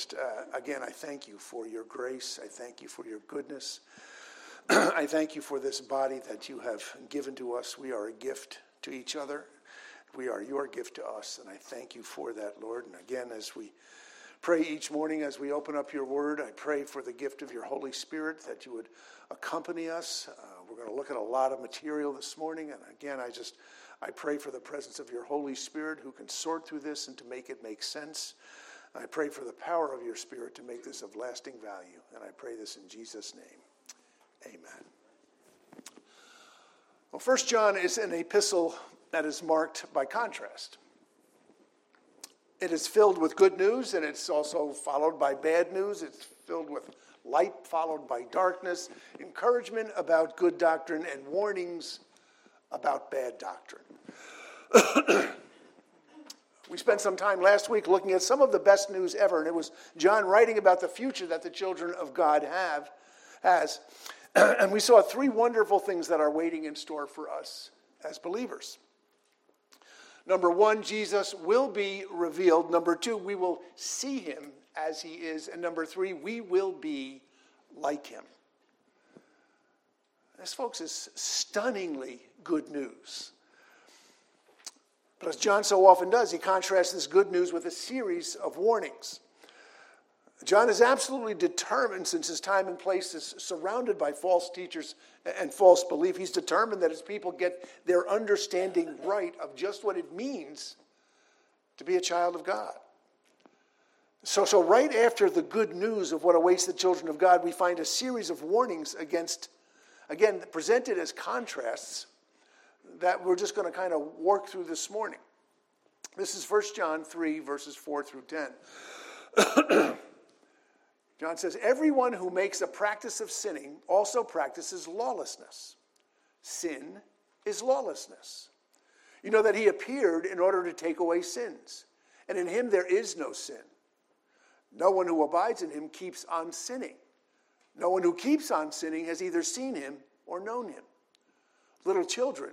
just, uh, again, I thank you for your grace. I thank you for your goodness. I thank you for this body that you have given to us. We are a gift to each other. We are your gift to us, and I thank you for that, Lord. And again, as we pray each morning, as we open up your word, I pray for the gift of your Holy Spirit that you would accompany us. Uh, we're going to look at a lot of material this morning, and again, I just I pray for the presence of your Holy Spirit who can sort through this and to make it make sense. I pray for the power of your Spirit to make this of lasting value, and I pray this in Jesus' name. Amen. Well, First John is an epistle that is marked by contrast. It is filled with good news and it's also followed by bad news. It's filled with light followed by darkness, encouragement about good doctrine, and warnings about bad doctrine. we spent some time last week looking at some of the best news ever, and it was John writing about the future that the children of God have has. and we saw three wonderful things that are waiting in store for us as believers. Number one, Jesus will be revealed. Number two, we will see him as he is. And number three, we will be like him. This, folks, is stunningly good news. But as John so often does, he contrasts this good news with a series of warnings. John is absolutely determined, since his time and place is surrounded by false teachers and false belief, he's determined that his people get their understanding right of just what it means to be a child of God. So, so right after the good news of what awaits the children of God, we find a series of warnings against, again, presented as contrasts that we're just going to kind of work through this morning. This is 1 John 3, verses 4 through 10. John says, Everyone who makes a practice of sinning also practices lawlessness. Sin is lawlessness. You know that he appeared in order to take away sins, and in him there is no sin. No one who abides in him keeps on sinning. No one who keeps on sinning has either seen him or known him. Little children,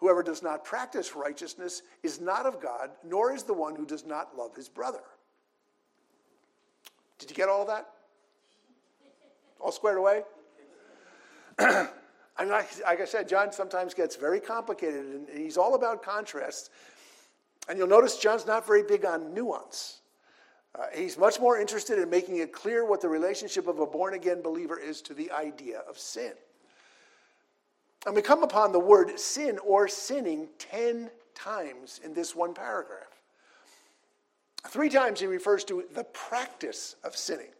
Whoever does not practice righteousness is not of God, nor is the one who does not love his brother. Did you get all that? All squared away? I'm not, like I said, John sometimes gets very complicated, and he's all about contrasts. And you'll notice John's not very big on nuance. Uh, he's much more interested in making it clear what the relationship of a born again believer is to the idea of sin. And we come upon the word sin or sinning 10 times in this one paragraph. Three times he refers to the practice of sinning.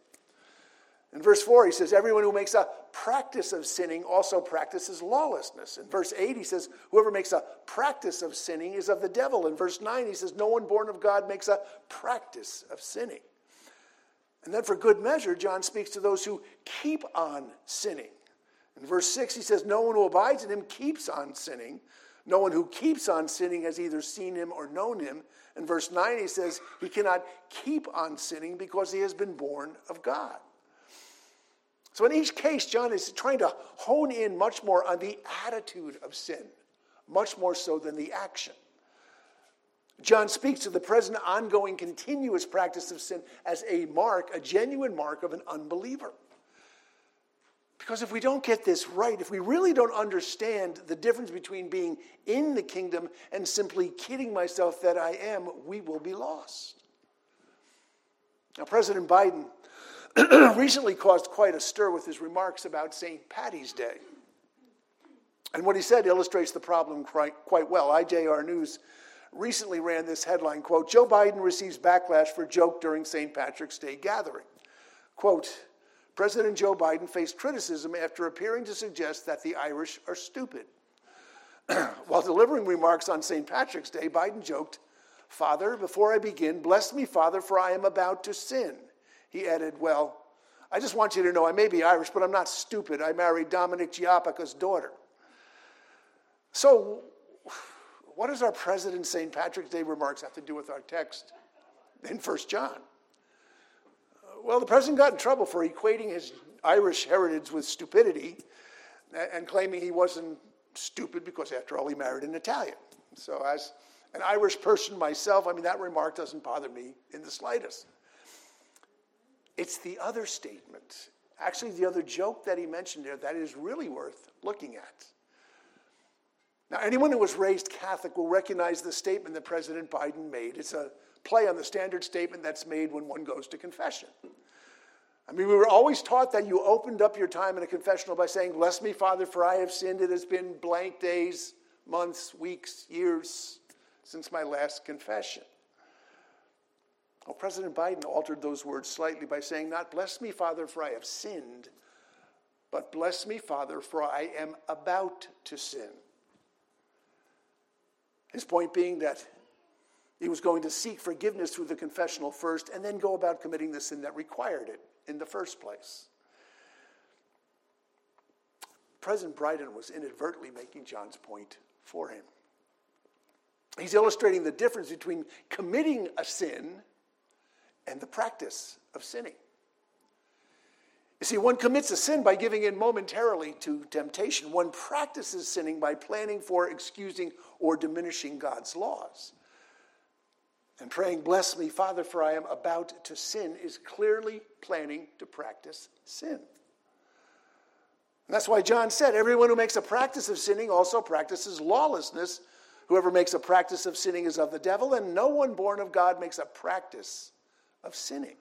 In verse 4, he says, Everyone who makes a practice of sinning also practices lawlessness. In verse 8, he says, Whoever makes a practice of sinning is of the devil. In verse 9, he says, No one born of God makes a practice of sinning. And then, for good measure, John speaks to those who keep on sinning. In verse 6, he says, No one who abides in him keeps on sinning. No one who keeps on sinning has either seen him or known him. In verse 9, he says he cannot keep on sinning because he has been born of God. So, in each case, John is trying to hone in much more on the attitude of sin, much more so than the action. John speaks of the present, ongoing, continuous practice of sin as a mark, a genuine mark of an unbeliever. Because if we don't get this right, if we really don't understand the difference between being in the kingdom and simply kidding myself that I am, we will be lost. Now, President Biden recently caused quite a stir with his remarks about St. Patty's Day. And what he said illustrates the problem quite, well. IJR News recently ran this headline quote, Joe Biden receives backlash for joke during St. Patrick's Day gathering. Quote, President Joe Biden faced criticism after appearing to suggest that the Irish are stupid. While delivering remarks on St. Patrick's Day, Biden joked, Father, before I begin, bless me, Father, for I am about to sin. He added, Well, I just want you to know I may be Irish, but I'm not stupid. I married Dominic Giacoppa's daughter. So, what does our President St. Patrick's Day remarks have to do with our text in 1 John? Well, the president got in trouble for equating his Irish heritage with stupidity and claiming he wasn't stupid because, after all, he married an Italian. So, as an Irish person myself, I mean, that remark doesn't bother me in the slightest. It's the other statement, actually, the other joke that he mentioned there, that is really worth looking at. Now, anyone who was raised Catholic will recognize the statement that President Biden made. It's a play on the standard statement that's made when one goes to confession. I mean, we were always taught that you opened up your time in a confessional by saying, Bless me, Father, for I have sinned. It has been blank days, months, weeks, years since my last confession. Well, President Biden altered those words slightly by saying, Not bless me, Father, for I have sinned, but bless me, Father, for I am about to sin. His point being that he was going to seek forgiveness through the confessional first and then go about committing the sin that required it in the first place. President Biden was inadvertently making John's point for him. He's illustrating the difference between committing a sin and the practice of sinning. You see, one commits a sin by giving in momentarily to temptation. One practices sinning by planning for, excusing, or diminishing God's laws. And praying, Bless me, Father, for I am about to sin, is clearly planning to practice sin. And that's why John said, Everyone who makes a practice of sinning also practices lawlessness. Whoever makes a practice of sinning is of the devil, and no one born of God makes a practice of sinning.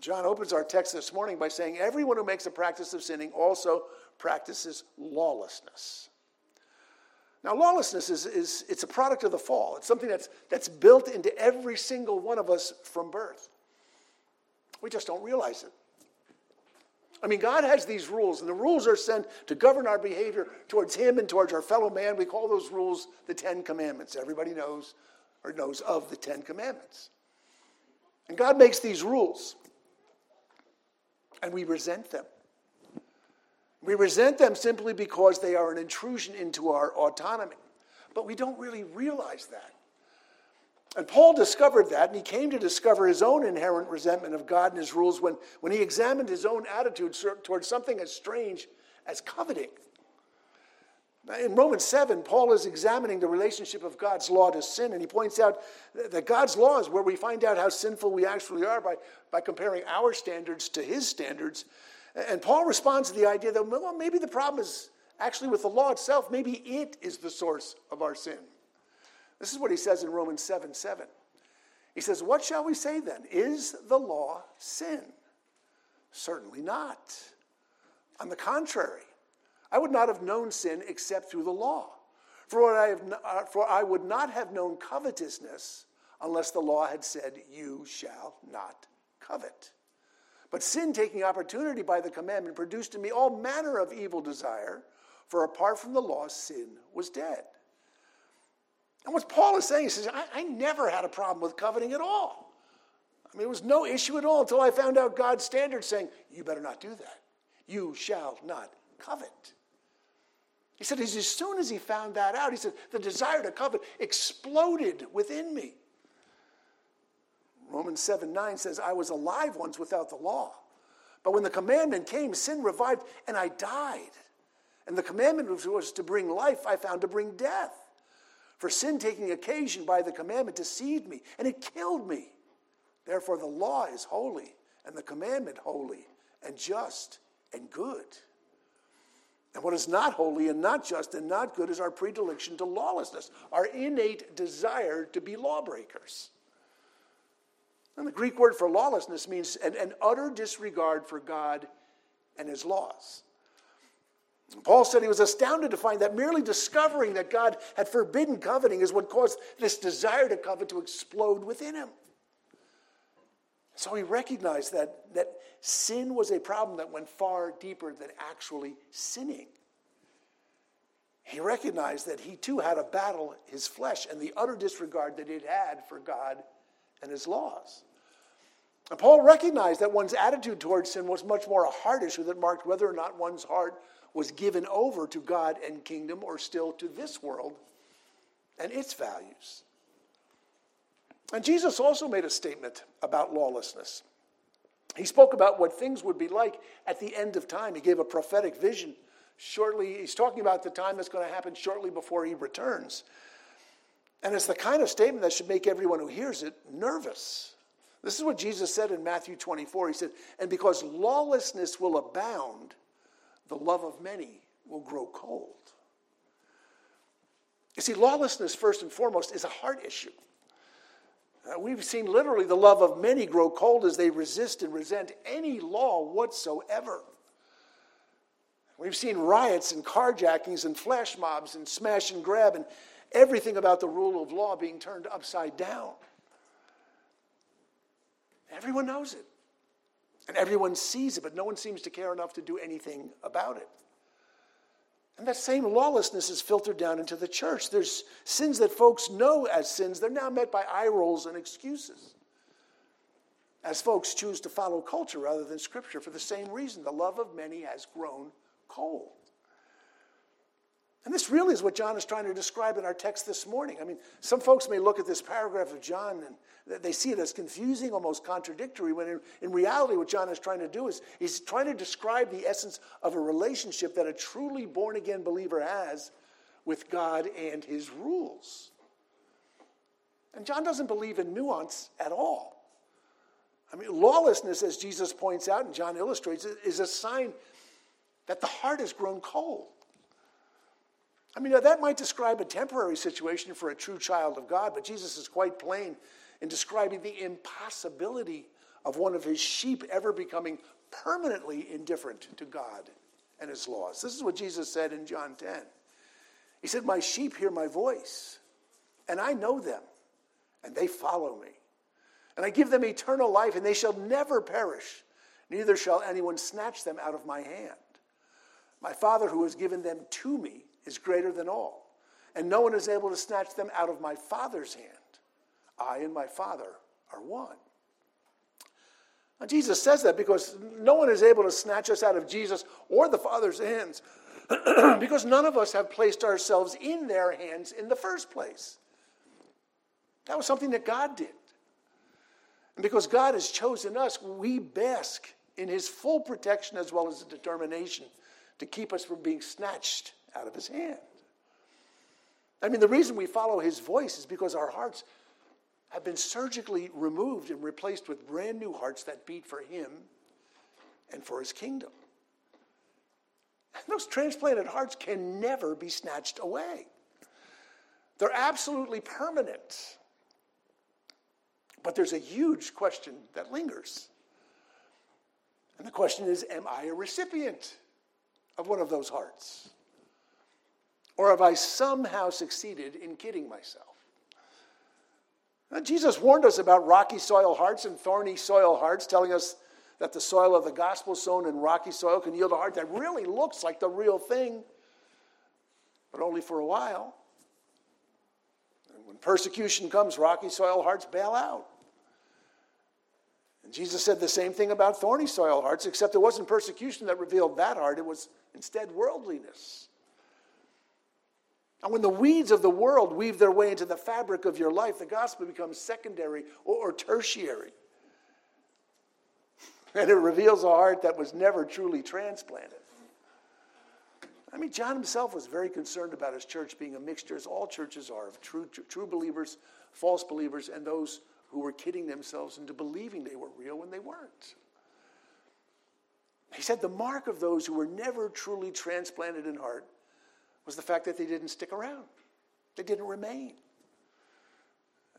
John opens our text this morning by saying, Everyone who makes a practice of sinning also practices lawlessness. Now, lawlessness is, is it's a product of the fall. It's something that's, that's built into every single one of us from birth. We just don't realize it. I mean, God has these rules, and the rules are sent to govern our behavior towards Him and towards our fellow man. We call those rules the Ten Commandments. Everybody knows or knows of the Ten Commandments. And God makes these rules, and we resent them. We resent them simply because they are an intrusion into our autonomy. But we don't really realize that. And Paul discovered that, and he came to discover his own inherent resentment of God and his rules when, when he examined his own attitude towards something as strange as coveting. In Romans 7, Paul is examining the relationship of God's law to sin, and he points out that God's law is where we find out how sinful we actually are by, by comparing our standards to his standards. And Paul responds to the idea that, well, maybe the problem is actually with the law itself. Maybe it is the source of our sin. This is what he says in Romans 7 7. He says, What shall we say then? Is the law sin? Certainly not. On the contrary, I would not have known sin except through the law. For I, have, uh, for I would not have known covetousness unless the law had said, You shall not covet. But sin, taking opportunity by the commandment, produced in me all manner of evil desire, for apart from the law, sin was dead. And what Paul is saying, he says, I, I never had a problem with coveting at all. I mean, it was no issue at all until I found out God's standard saying, You better not do that. You shall not covet. He said, as soon as he found that out, he said, the desire to covet exploded within me. Romans 7 9 says, I was alive once without the law. But when the commandment came, sin revived and I died. And the commandment was to bring life, I found to bring death. For sin taking occasion by the commandment deceived me, and it killed me. Therefore, the law is holy, and the commandment holy, and just, and good. And what is not holy and not just and not good is our predilection to lawlessness, our innate desire to be lawbreakers. And the Greek word for lawlessness means an, an utter disregard for God and his laws. Paul said he was astounded to find that merely discovering that God had forbidden coveting is what caused this desire to covet to explode within him. So he recognized that, that sin was a problem that went far deeper than actually sinning. he recognized that he too had to battle his flesh and the utter disregard that it had for God and his laws. And Paul recognized that one's attitude towards sin was much more a heart issue that marked whether or not one's heart was given over to God and kingdom or still to this world and its values. And Jesus also made a statement about lawlessness. He spoke about what things would be like at the end of time. He gave a prophetic vision. Shortly, he's talking about the time that's going to happen shortly before he returns. And it's the kind of statement that should make everyone who hears it nervous. This is what Jesus said in Matthew 24. He said, And because lawlessness will abound, the love of many will grow cold. You see, lawlessness, first and foremost, is a heart issue. Uh, we've seen literally the love of many grow cold as they resist and resent any law whatsoever. We've seen riots and carjackings and flash mobs and smash and grab and everything about the rule of law being turned upside down. Everyone knows it. And everyone sees it, but no one seems to care enough to do anything about it. And that same lawlessness is filtered down into the church. There's sins that folks know as sins. They're now met by eye rolls and excuses. As folks choose to follow culture rather than scripture for the same reason. The love of many has grown cold. And this really is what John is trying to describe in our text this morning. I mean, some folks may look at this paragraph of John and they see it as confusing, almost contradictory, when in, in, reality, what John is trying to do is he's trying to describe the essence of a relationship that a truly born again believer has with God and his rules. And John doesn't believe in nuance at all. I mean, lawlessness, as Jesus points out and John illustrates, is a sign that the heart has grown cold. I mean, that might describe a temporary situation for a true child of God, but Jesus is quite plain in describing the impossibility of one of his sheep ever becoming permanently indifferent to God and his laws. This is what Jesus said in John 10. He said, My sheep hear my voice, and I know them, and they follow me. And I give them eternal life, and they shall never perish, neither shall anyone snatch them out of my hand. My Father, who has given them to me, is greater than all, and no one is able to snatch them out of my Father's hand. I and my Father are one. Now, Jesus says that because no one is able to snatch us out of Jesus or the Father's hands because none of us have placed ourselves in their hands in the first place. That was something that God did. And because God has chosen us, we bask in his full protection as well as the determination to keep us from being snatched out of his hand. I mean, the reason we follow his voice is because our hearts have been surgically removed and replaced with brand new hearts that beat for him and for his kingdom. And those transplanted hearts can never be snatched away. They're absolutely permanent. But there's a huge question that lingers. And the question is Am I a recipient of one of those hearts? Or have I somehow succeeded in kidding myself? Now, Jesus warned us about rocky soil hearts and thorny soil hearts, telling us that the soil of the gospel sown in rocky soil can yield a heart that really looks like the real thing, but only for a while. And when persecution comes, rocky soil hearts bail out. And Jesus said the same thing about thorny soil hearts, except it wasn't persecution that revealed that heart, it was instead worldliness. And when the weeds of the world weave their way into the fabric of your life, the gospel becomes secondary or, tertiary. And it reveals a heart that was never truly transplanted. I mean, John himself was very concerned about his church being a mixture, as all churches are, of true, true believers, false believers, and those who were kidding themselves into believing they were real when they weren't. He said the mark of those who were never truly transplanted in heart was the fact that they didn't stick around. They didn't remain.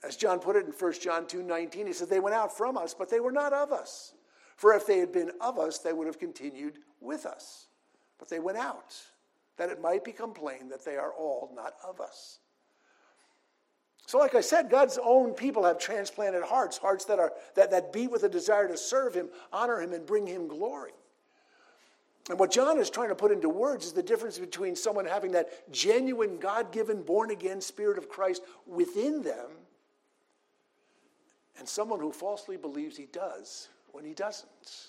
As John put it in 1 John 2 19, he said, They went out from us, but they were not of us. For if they had been of us, they would have continued with us. But they went out, that it might become plain that they are all not of us. So, like I said, God's own people have transplanted hearts, hearts that, are, that, that beat with a desire to serve Him, honor Him, and bring Him glory. And what John is trying to put into words is the difference between someone having that genuine, God given, born again Spirit of Christ within them and someone who falsely believes he does when he doesn't.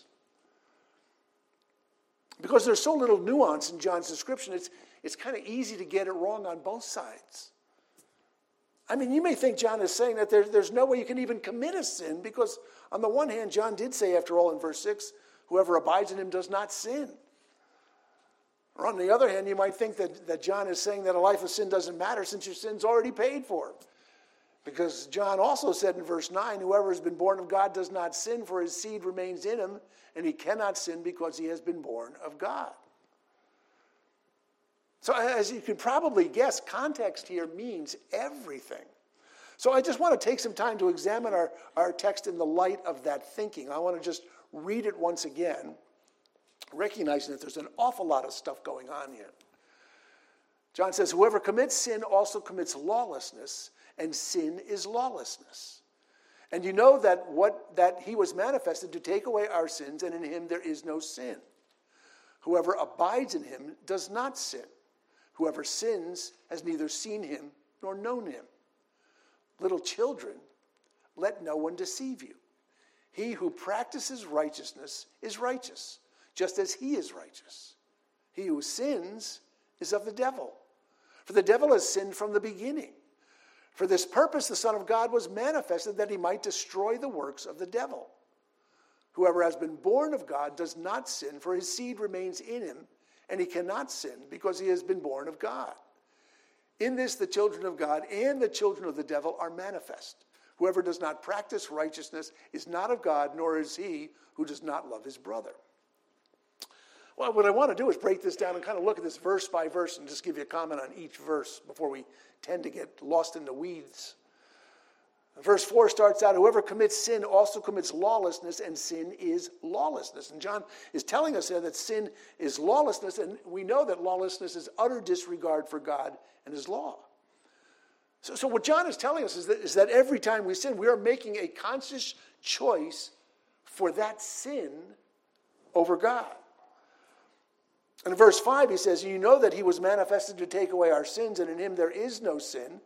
Because there's so little nuance in John's description, it's, it's kind of easy to get it wrong on both sides. I mean, you may think John is saying that there, there's no way you can even commit a sin because, on the one hand, John did say, after all, in verse 6, whoever abides in him does not sin. Or on the other hand, you might think that, that John is saying that a life of sin doesn't matter since your sin's already paid for. Because John also said in verse 9, whoever has been born of God does not sin, for his seed remains in him, and he cannot sin because he has been born of God. So, as you can probably guess, context here means everything. So, I just want to take some time to examine our, our text in the light of that thinking. I want to just read it once again, recognizing that there's an awful lot of stuff going on here. John says, Whoever commits sin also commits lawlessness, and sin is lawlessness. And you know that what that he was manifested to take away our sins, and in him there is no sin. Whoever abides in him does not sin. Whoever sins has neither seen him nor known him. Little children, let no one deceive you. He who practices righteousness is righteous, just as he is righteous. He who sins is of the devil, for the devil has sinned from the beginning. For this purpose, the Son of God was manifested that he might destroy the works of the devil. Whoever has been born of God does not sin, for his seed remains in him, and he cannot sin because he has been born of God. In this, the children of God and the children of the devil are manifest. Whoever does not practice righteousness is not of God, nor is he who does not love his brother. Well, what I want to do is break this down and kind of look at this verse by verse and just give you a comment on each verse before we tend to get lost in the weeds. Verse 4 starts out Whoever commits sin also commits lawlessness, and sin is lawlessness. And John is telling us that sin is lawlessness, and we know that lawlessness is utter disregard for God and His law. So, so what John is telling us is that, is that every time we sin, we are making a conscious choice for that sin over God. And in verse 5, he says, You know that he was manifested to take away our sins, and in him there is no sin.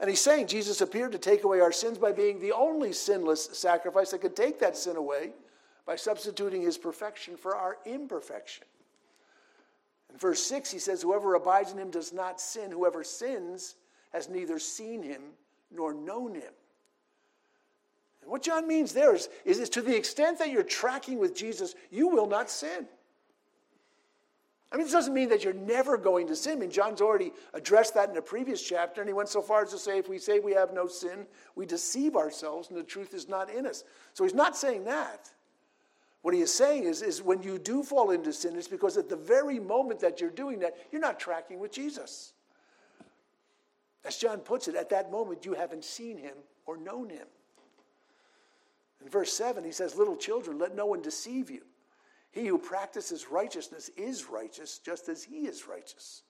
And he's saying Jesus appeared to take away our sins by being the only sinless sacrifice that could take that sin away by substituting his perfection for our imperfection. In verse 6, he says, Whoever abides in him does not sin. Whoever sins has neither seen him nor known him. And what John means there is, is, is to the extent that you're tracking with Jesus, you will not sin. I mean, this doesn't mean that you're never going to sin. I mean, John's already addressed that in a previous chapter, and he went so far as to say, if we say we have no sin, we deceive ourselves, and the truth is not in us. So he's not saying that. What he is saying is, is when you do fall into sin, it's because at the very moment that you're doing that, you're not tracking with Jesus. As John puts it, at that moment you haven't seen him or known him. In verse 7, he says, Little children, let no one deceive you. He who practices righteousness is righteous, just as he is righteous.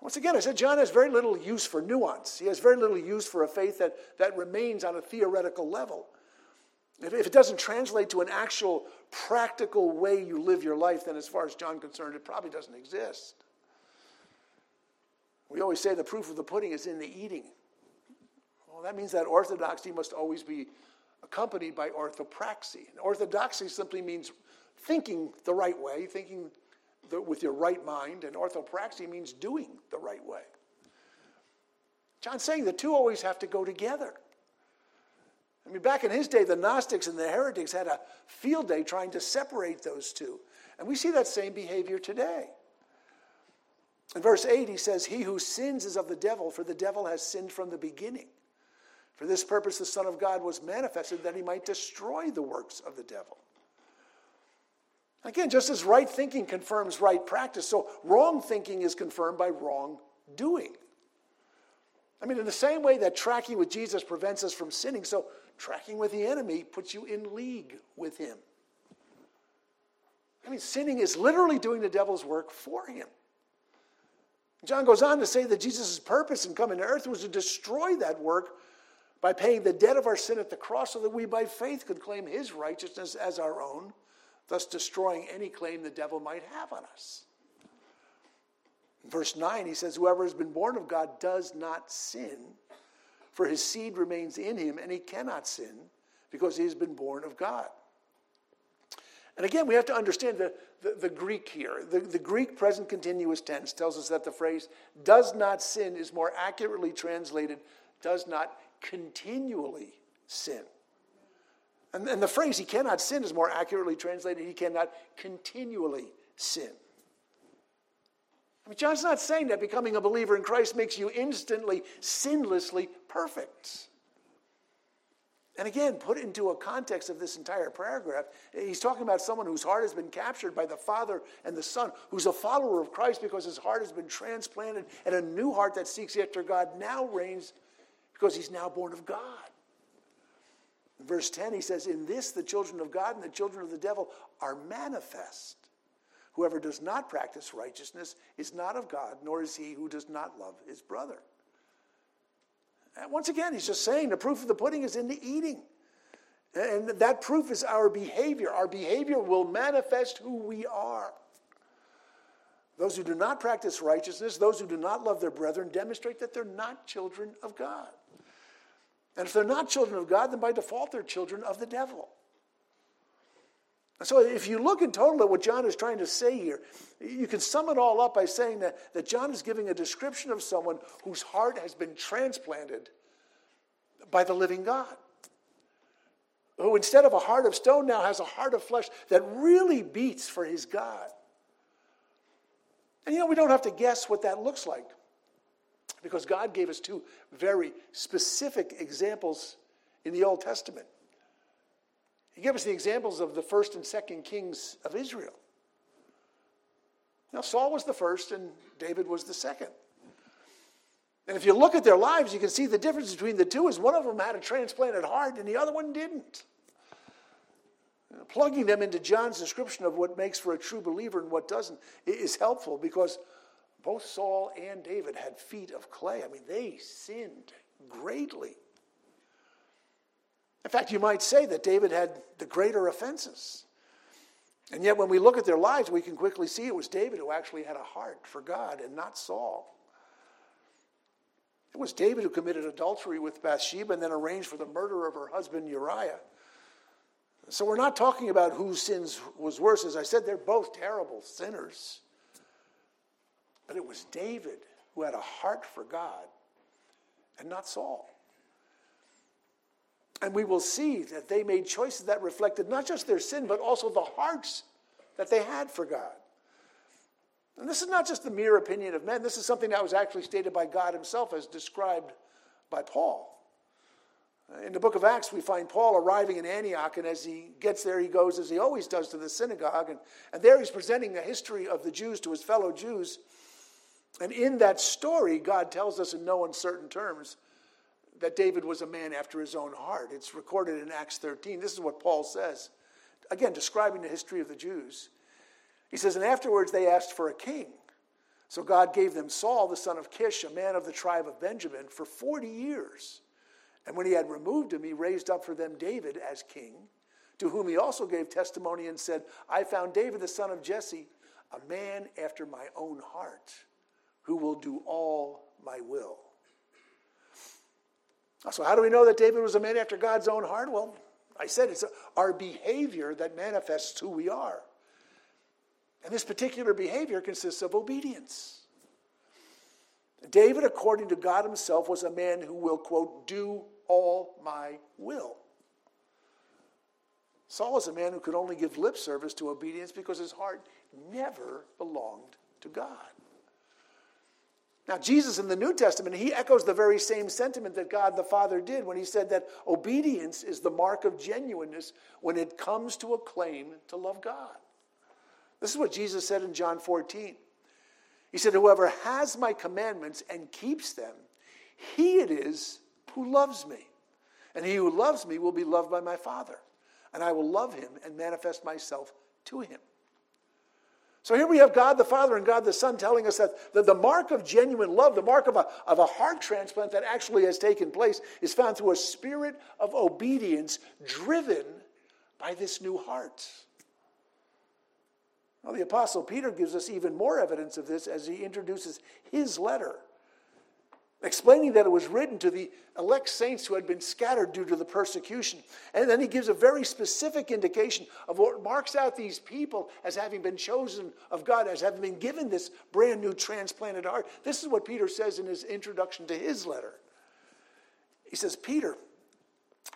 Once again, I said John has very little use for nuance. He has very little use for a faith that, that remains on a theoretical level. If, if it doesn't translate to an actual practical way you live your life, then as far as John concerned, it probably doesn't exist. We always say the proof of the pudding is in the eating. Well, that means that orthodoxy must always be accompanied by orthopraxy. And orthodoxy simply means thinking the right way, thinking the, with your right mind, and orthopraxy means doing the right way. John's saying the two always have to go together. I mean, back in his day, the Gnostics and the heretics had a field day trying to separate those two. And we see that same behavior today. In verse 8, he says, He who sins is of the devil, for the devil has sinned from the beginning. For this purpose, the Son of God was manifested that he might destroy the works of the devil. Again, just as right thinking confirms right practice, so wrong thinking is confirmed by wrong doing. I mean, in the same way that tracking with Jesus prevents us from sinning, so tracking with the enemy puts you in league with him. I mean, sinning is literally doing the devil's work for him. John goes on to say that Jesus' purpose in coming to earth was to destroy that work by paying the debt of our sin at the cross so that we by faith could claim his righteousness as our own thus destroying any claim the devil might have on us. Verse 9, he says, Whoever has been born of God does not sin, for his seed remains in him, and he cannot sin because he has been born of God. And again, we have to understand the, the, the, Greek here. The, the Greek present continuous tense tells us that the phrase does not sin is more accurately translated does not continually sin. And, and the phrase he cannot sin is more accurately translated he cannot continually sin. I mean, John's not saying that becoming a believer in Christ makes you instantly, sinlessly perfect. And again, put into a context of this entire paragraph, he's talking about someone whose heart has been captured by the Father and the Son, who's a follower of Christ because his heart has been transplanted, and a new heart that seeks after God now reigns because he's now born of God. In verse 10, he says, In this the children of God and the children of the devil are manifest. Whoever does not practice righteousness is not of God, nor is he who does not love his brother. And once again, he's just saying the proof of the pudding is in the eating. And that proof is our behavior. Our behavior will manifest who we are. Those who do not practice righteousness, those who do not love their brethren, demonstrate that they're not children of God. And if they're not children of God, then by default they're children of the devil. And so if you look in total at what John is trying to say here, you can sum it all up by saying that, that John is giving a description of someone whose heart has been transplanted by the living God. Who instead of a heart of stone now has a heart of flesh that really beats for his God. And you know, we don't have to guess what that looks like because God gave us two very specific examples in the Old Testament. He gave us the examples of the first and second kings of Israel. Now, Saul was the first and David was the second. And if you look at their lives, you can see the difference between the two is one of them had a transplanted heart and the other one didn't. Plugging them into John's description of what makes for a true believer and what doesn't is helpful because both Saul and David had feet of clay. I mean, they sinned greatly. In fact, you might say that David had the greater offenses. And yet, when we look at their lives, we can quickly see it was David who actually had a heart for God and not Saul. It was David who committed adultery with Bathsheba and then arranged for the murder of her husband Uriah. So we're not talking about whose sins was worse. As I said, they're both terrible sinners. But it was David who had a heart for God and not Saul. And we will see that they made choices that reflected not just their sin, but also the hearts that they had for God. And this is not just the mere opinion of men, this is something that was actually stated by God Himself as described by Paul. In the book of Acts, we find Paul arriving in Antioch, and as he gets there, he goes, as he always does, to the synagogue. And, and there he's presenting the history of the Jews to his fellow Jews. And in that story, God tells us in no uncertain terms that David was a man after his own heart. It's recorded in Acts 13. This is what Paul says, again, describing the history of the Jews. He says, And afterwards they asked for a king. So God gave them Saul, the son of Kish, a man of the tribe of Benjamin, for 40 years. And when he had removed him, he raised up for them David as king, to whom he also gave testimony and said, I found David, the son of Jesse, a man after my own heart who will do all my will. So, how do we know that David was a man after God's own heart? Well, I said it's our behavior that manifests who we are. And this particular behavior consists of obedience. David, according to God himself, was a man who will, quote, do all my will. Saul was a man who could only give lip service to obedience because his heart never belonged to God. Now, Jesus in the New Testament, he echoes the very same sentiment that God the Father did when he said that obedience is the mark of genuineness when it comes to a claim to love God. This is what Jesus said in John 14. He said, Whoever has my commandments and keeps them, he it is who loves me. And he who loves me will be loved by my Father. And I will love him and manifest myself to him. So here we have God the Father and God the Son telling us that the, the mark of genuine love, the mark of a, of a heart transplant that actually has taken place, is found through a spirit of obedience driven by this new heart. Well, the Apostle Peter gives us even more evidence of this as he introduces his letter, explaining that it was written to the elect saints who had been scattered due to the persecution. And then he gives a very specific indication of what marks out these people as having been chosen of God, as having been given this brand new transplanted heart. This is what Peter says in his introduction to his letter. He says, Peter,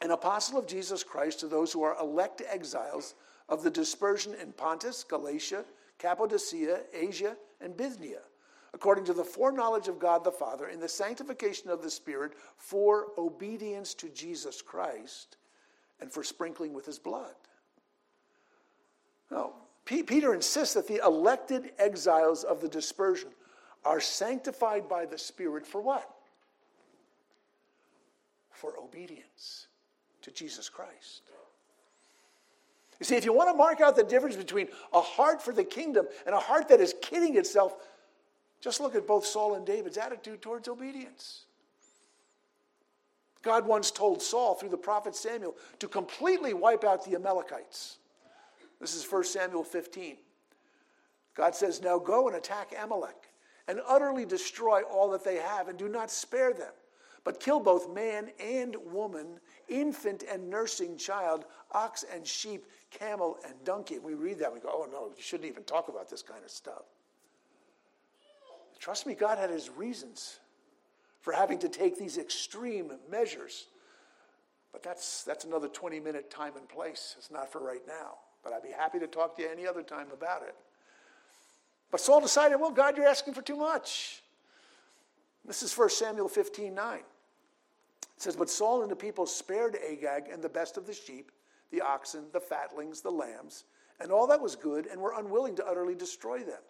an apostle of Jesus Christ to those who are elect exiles of the dispersion in Pontus, Galatia, Cappadocia, Asia, and Bithynia, according to the foreknowledge of God the Father, in the sanctification of the Spirit, for obedience to Jesus Christ, and for sprinkling with his blood. Now, P- Peter insists that the elected exiles of the dispersion are sanctified by the Spirit for what? For obedience to Jesus Christ. You see, if you want to mark out the difference between a heart for the kingdom and a heart that is kidding itself, just look at both Saul and David's attitude towards obedience. God once told Saul through the prophet Samuel to completely wipe out the Amalekites. This is 1 Samuel 15. God says, Now go and attack Amalek and utterly destroy all that they have, and do not spare them, but kill both man and woman, infant and nursing child, ox and sheep, camel and donkey. We read that, and we go, oh no, you shouldn't even talk about this kind of stuff. Trust me, God had his reasons for having to take these extreme measures. But that's, that's another 20 minute time and place. It's not for right now. But I'd be happy to talk to you any other time about it. But Saul decided, well, God, you're asking for too much. This is 1 Samuel 15 9. It says, But Saul and the people spared Agag and the best of the sheep the oxen, the fatlings, the lambs, and all that was good, and were unwilling to utterly destroy them.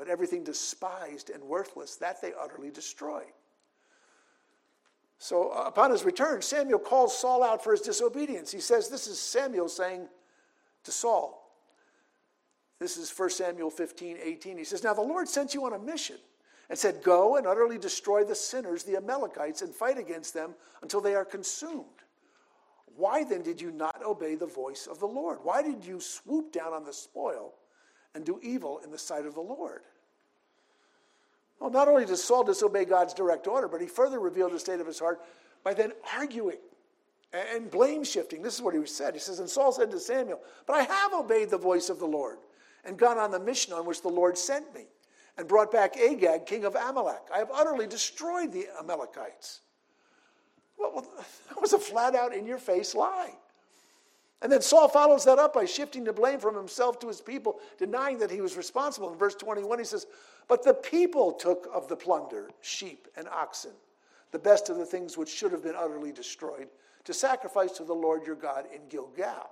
But everything despised and worthless, that they utterly destroyed. So uh, upon his return, Samuel calls Saul out for his disobedience. He says, This is Samuel saying to Saul, this is 1 Samuel 15, 18. He says, Now the Lord sent you on a mission and said, Go and utterly destroy the sinners, the Amalekites, and fight against them until they are consumed. Why then did you not obey the voice of the Lord? Why did you swoop down on the spoil and do evil in the sight of the Lord? Well, not only does Saul disobey God's direct order, but he further revealed the state of his heart by then arguing and blame shifting. This is what he said. He says, And Saul said to Samuel, But I have obeyed the voice of the Lord and gone on the mission on which the Lord sent me and brought back Agag, king of Amalek. I have utterly destroyed the Amalekites. Well, that was a flat out in your face lie. And then Saul follows that up by shifting the blame from himself to his people, denying that he was responsible. In verse 21, he says, But the people took of the plunder sheep and oxen, the best of the things which should have been utterly destroyed, to sacrifice to the Lord your God in Gilgal.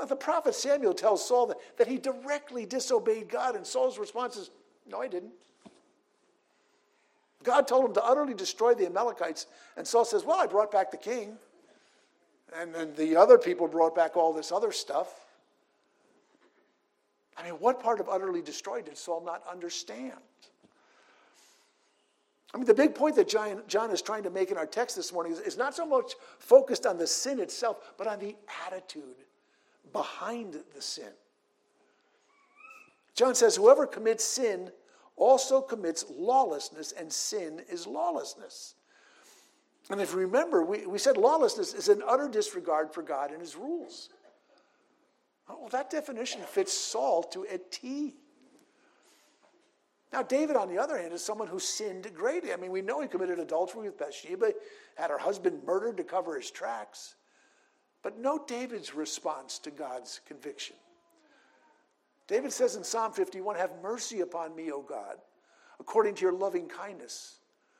Uh, the prophet Samuel tells Saul that, that he directly disobeyed God, and Saul's response is, No, I didn't. God told him to utterly destroy the Amalekites. And Saul says, Well, I brought back the king. And then the other people brought back all this other stuff. I mean, what part of utterly destroyed did Saul not understand? I mean, the big point that John, John is trying to make in our text this morning is, is not so much focused on the sin itself, but on the attitude behind the sin. John says, Whoever commits sin also commits lawlessness, and sin is lawlessness. And if you remember, we, we said lawlessness is an utter disregard for God and his rules. Oh, well, that definition fits Saul to a T. Now, David, on the other hand, is someone who sinned greatly. I mean, we know he committed adultery with Bathsheba, had her husband murdered to cover his tracks. But note David's response to God's conviction. David says in Psalm 51 Have mercy upon me, O God, according to your loving kindness,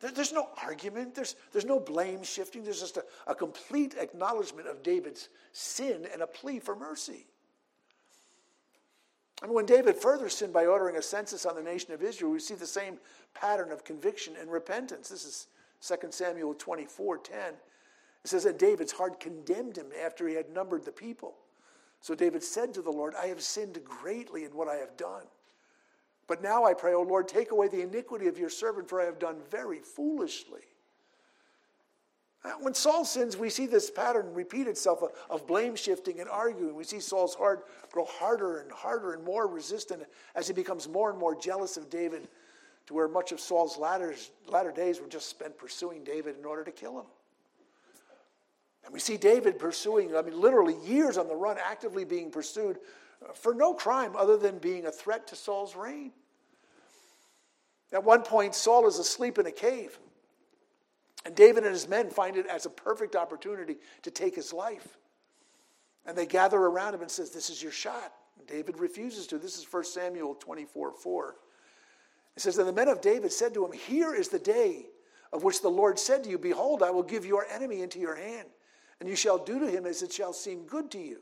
There's no argument, there's, there's no blame shifting, there's just a, a complete acknowledgement of David's sin and a plea for mercy. And when David further sinned by ordering a census on the nation of Israel, we see the same pattern of conviction and repentance. This is 2 Samuel 24 10. It says that David's heart condemned him after he had numbered the people. So David said to the Lord, I have sinned greatly in what I have done. But now I pray, O Lord, take away the iniquity of your servant, for I have done very foolishly. Uh, when Saul sins, we see this pattern repeat itself of blame shifting and arguing. We see Saul's heart grow harder and harder and more resistant as he becomes more and more jealous of David, to where much of Saul's latter, latter days were just spent pursuing David in order to kill him. And we see David pursuing, I mean, literally years on the run, actively being pursued for no crime other than being a threat to Saul's reign. At one point, Saul is asleep in a cave. And David and his men find it as a perfect opportunity to take his life. And they gather around him and says, This is your shot. David refuses to. This is 1 Samuel 24, 4. It says, And the men of David said to him, Here is the day of which the Lord said to you, Behold, I will give your enemy into your hand, and you shall do to him as it shall seem good to you.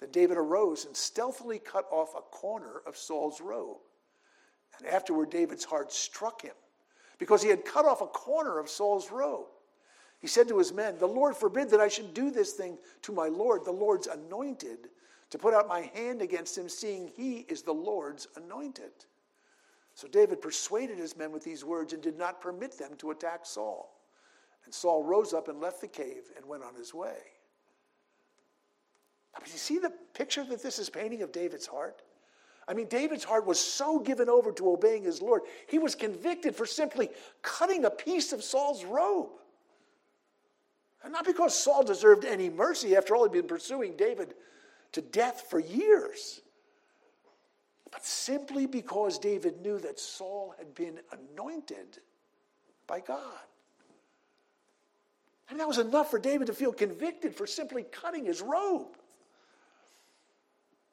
Then David arose and stealthily cut off a corner of Saul's robe. And afterward, David's heart struck him because he had cut off a corner of Saul's robe. He said to his men, The Lord forbid that I should do this thing to my Lord, the Lord's anointed, to put out my hand against him, seeing he is the Lord's anointed. So David persuaded his men with these words and did not permit them to attack Saul. And Saul rose up and left the cave and went on his way. I mean, you see the picture that this is painting of David's heart? I mean, David's heart was so given over to obeying his Lord, he was convicted for simply cutting a piece of Saul's robe. And not because Saul deserved any mercy, after all, he'd been pursuing David to death for years, but simply because David knew that Saul had been anointed by God. And that was enough for David to feel convicted for simply cutting his robe.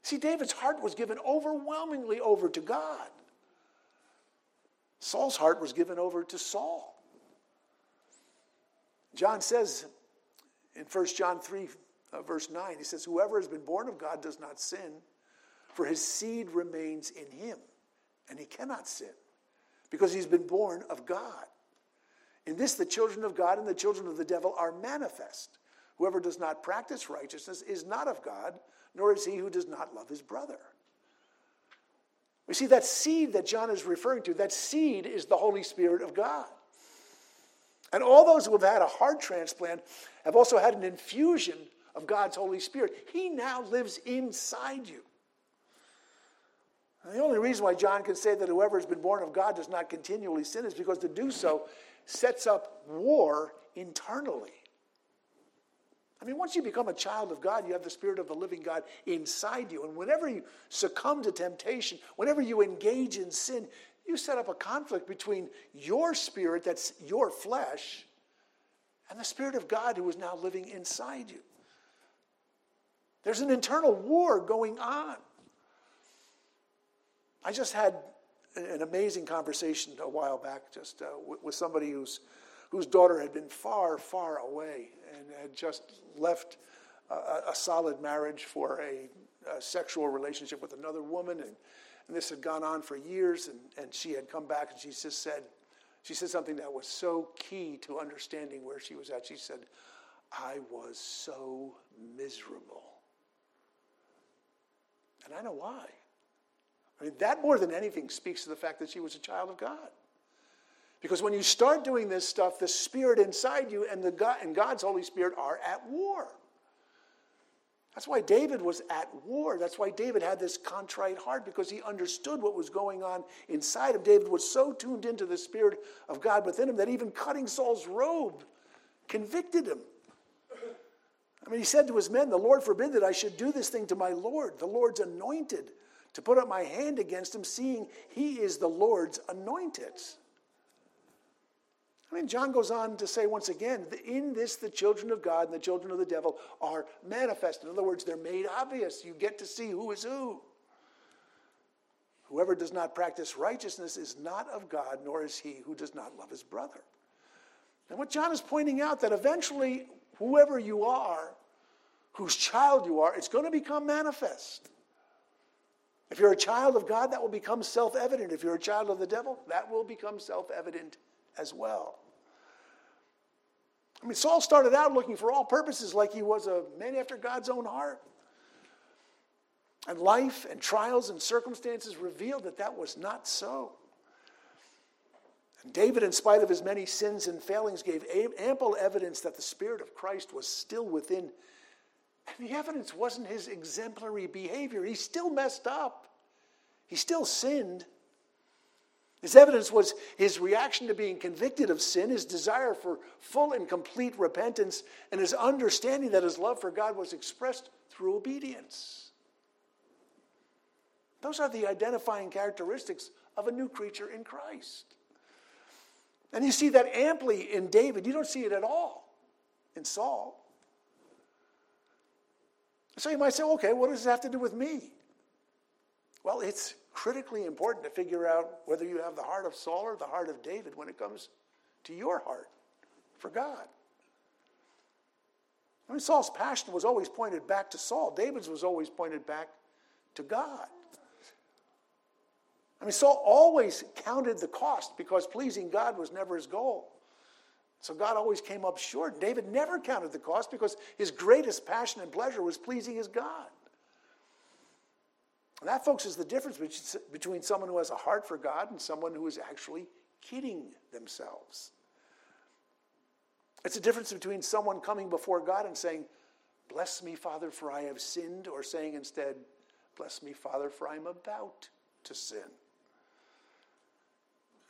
See, David's heart was given overwhelmingly over to God. Saul's heart was given over to Saul. John says in 1 John 3, uh, verse 9, he says, Whoever has been born of God does not sin, for his seed remains in him, and he cannot sin, because he's been born of God. In this, the children of God and the children of the devil are manifest. Whoever does not practice righteousness is not of God nor is he who does not love his brother. We see that seed that John is referring to, that seed is the Holy Spirit of God. And all those who have had a heart transplant have also had an infusion of God's Holy Spirit. He now lives inside you. And the only reason why John can say that whoever has been born of God does not continually sin is because to do so sets up war internally. I mean, once you become a child of God, you have the Spirit of the living God inside you. And whenever you succumb to temptation, whenever you engage in sin, you set up a conflict between your spirit, that's your flesh, and the Spirit of God who is now living inside you. There's an internal war going on. I just had an amazing conversation a while back, just uh, with somebody who's whose daughter had been far, far away and had just left a, a solid marriage for a, a, sexual relationship with another woman. And, and this had gone on for years. And, and she had come back and she just said, she said something that was so key to understanding where she was at. She said, I was so miserable. And I know why. I mean, that more than anything speaks to the fact that she was a child of God. Because when you start doing this stuff, the Spirit inside you and, the God, and God's Holy Spirit are at war. That's why David was at war. That's why David had this contrite heart because he understood what was going on inside him. David was so tuned into the Spirit of God within him that even cutting Saul's robe convicted him. I mean, he said to his men, The Lord forbid that I should do this thing to my Lord, the Lord's anointed, to put up my hand against him, seeing he is the Lord's anointed. I mean, John goes on to say once again, in this the children of God and the children of the devil are manifest. In other words, they're made obvious. You get to see who is who. Whoever does not practice righteousness is not of God, nor is he who does not love his brother. And what John is pointing out that eventually, whoever you are, whose child you are, it's going to become manifest. If you're a child of God, that will become self evident. If you're a child of the devil, that will become self evident as well. I mean, Saul started out looking for all purposes like he was a man after God's own heart. And life and trials and circumstances revealed that that was not so. And David, in spite of his many sins and failings, gave ample evidence that the Spirit of Christ was still within and the evidence wasn't his exemplary behavior. He still messed up, he still sinned. His evidence was his reaction to being convicted of sin, his desire for full and complete repentance, and his understanding that his love for God was expressed through obedience. Those are the identifying characteristics of a new creature in Christ. And you see that amply in David. You don't see it at all in Saul. So you might say, okay, what does this have to do with me? Well, it's critically important to figure out whether you have the heart of Saul or the heart of David when it comes to your heart for God. I mean, Saul's passion was always pointed back to Saul. David's was always pointed back to God. I mean, Saul always counted the cost because pleasing God was never his goal. So God always came up short. David never counted the cost because his greatest passion and pleasure was pleasing his God. And that, folks, is the difference between someone who has a heart for God and someone who is actually kidding themselves. It's a difference between someone coming before God and saying, Bless me, Father, for I have sinned, or saying instead, Bless me, Father, for I'm about to sin.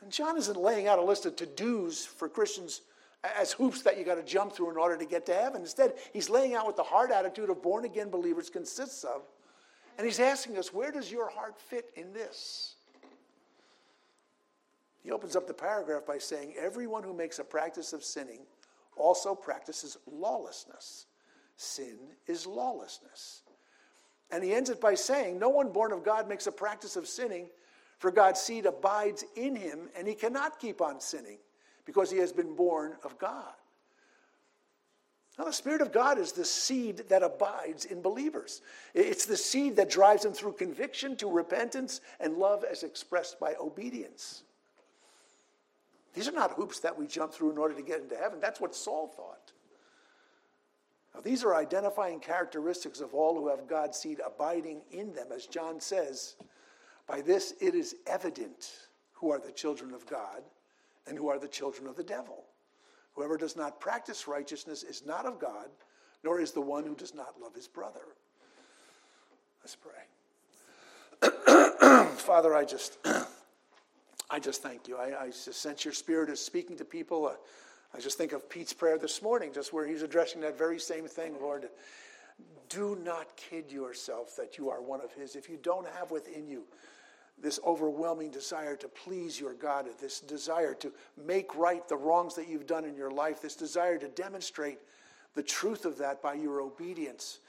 And John isn't laying out a list of to dos for Christians as hoops that you got to jump through in order to get to heaven. Instead, he's laying out what the heart attitude of born again believers consists of. And he's asking us, where does your heart fit in this? He opens up the paragraph by saying, Everyone who makes a practice of sinning also practices lawlessness. Sin is lawlessness. And he ends it by saying, No one born of God makes a practice of sinning, for God's seed abides in him, and he cannot keep on sinning because he has been born of God. Now, the Spirit of God is the seed that abides in believers. It's the seed that drives them through conviction to repentance and love as expressed by obedience. These are not hoops that we jump through in order to get into heaven. That's what Saul thought. Now, these are identifying characteristics of all who have God's seed abiding in them. As John says, by this it is evident who are the children of God and who are the children of the devil. Whoever does not practice righteousness is not of God, nor is the one who does not love his brother. Let's pray. Father, I just, I just thank you. I, I, just sense your spirit is speaking to people. Uh, I just think of Pete's prayer this morning, just where he's addressing that very same thing, Lord. Do not kid yourself that you are one of his. If you don't have within you this overwhelming desire to please your God, this desire to make right the wrongs that you've done in your life, this desire to demonstrate the truth of that by your obedience.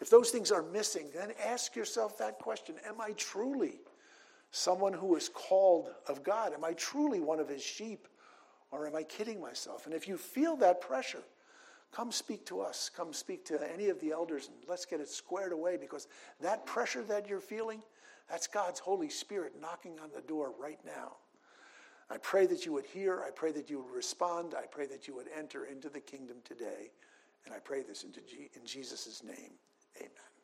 If those things are missing, then ask yourself that question Am I truly someone who is called of God? Am I truly one of his sheep? Or am I kidding myself? And if you feel that pressure, come speak to us. Come speak to any of the elders and let's get it squared away because that pressure that you're feeling, that's God's Holy Spirit knocking on the door right now. I pray that you would hear. I pray that you would respond. I pray that you would enter into the kingdom today. And I pray this in Jesus' name. Amen.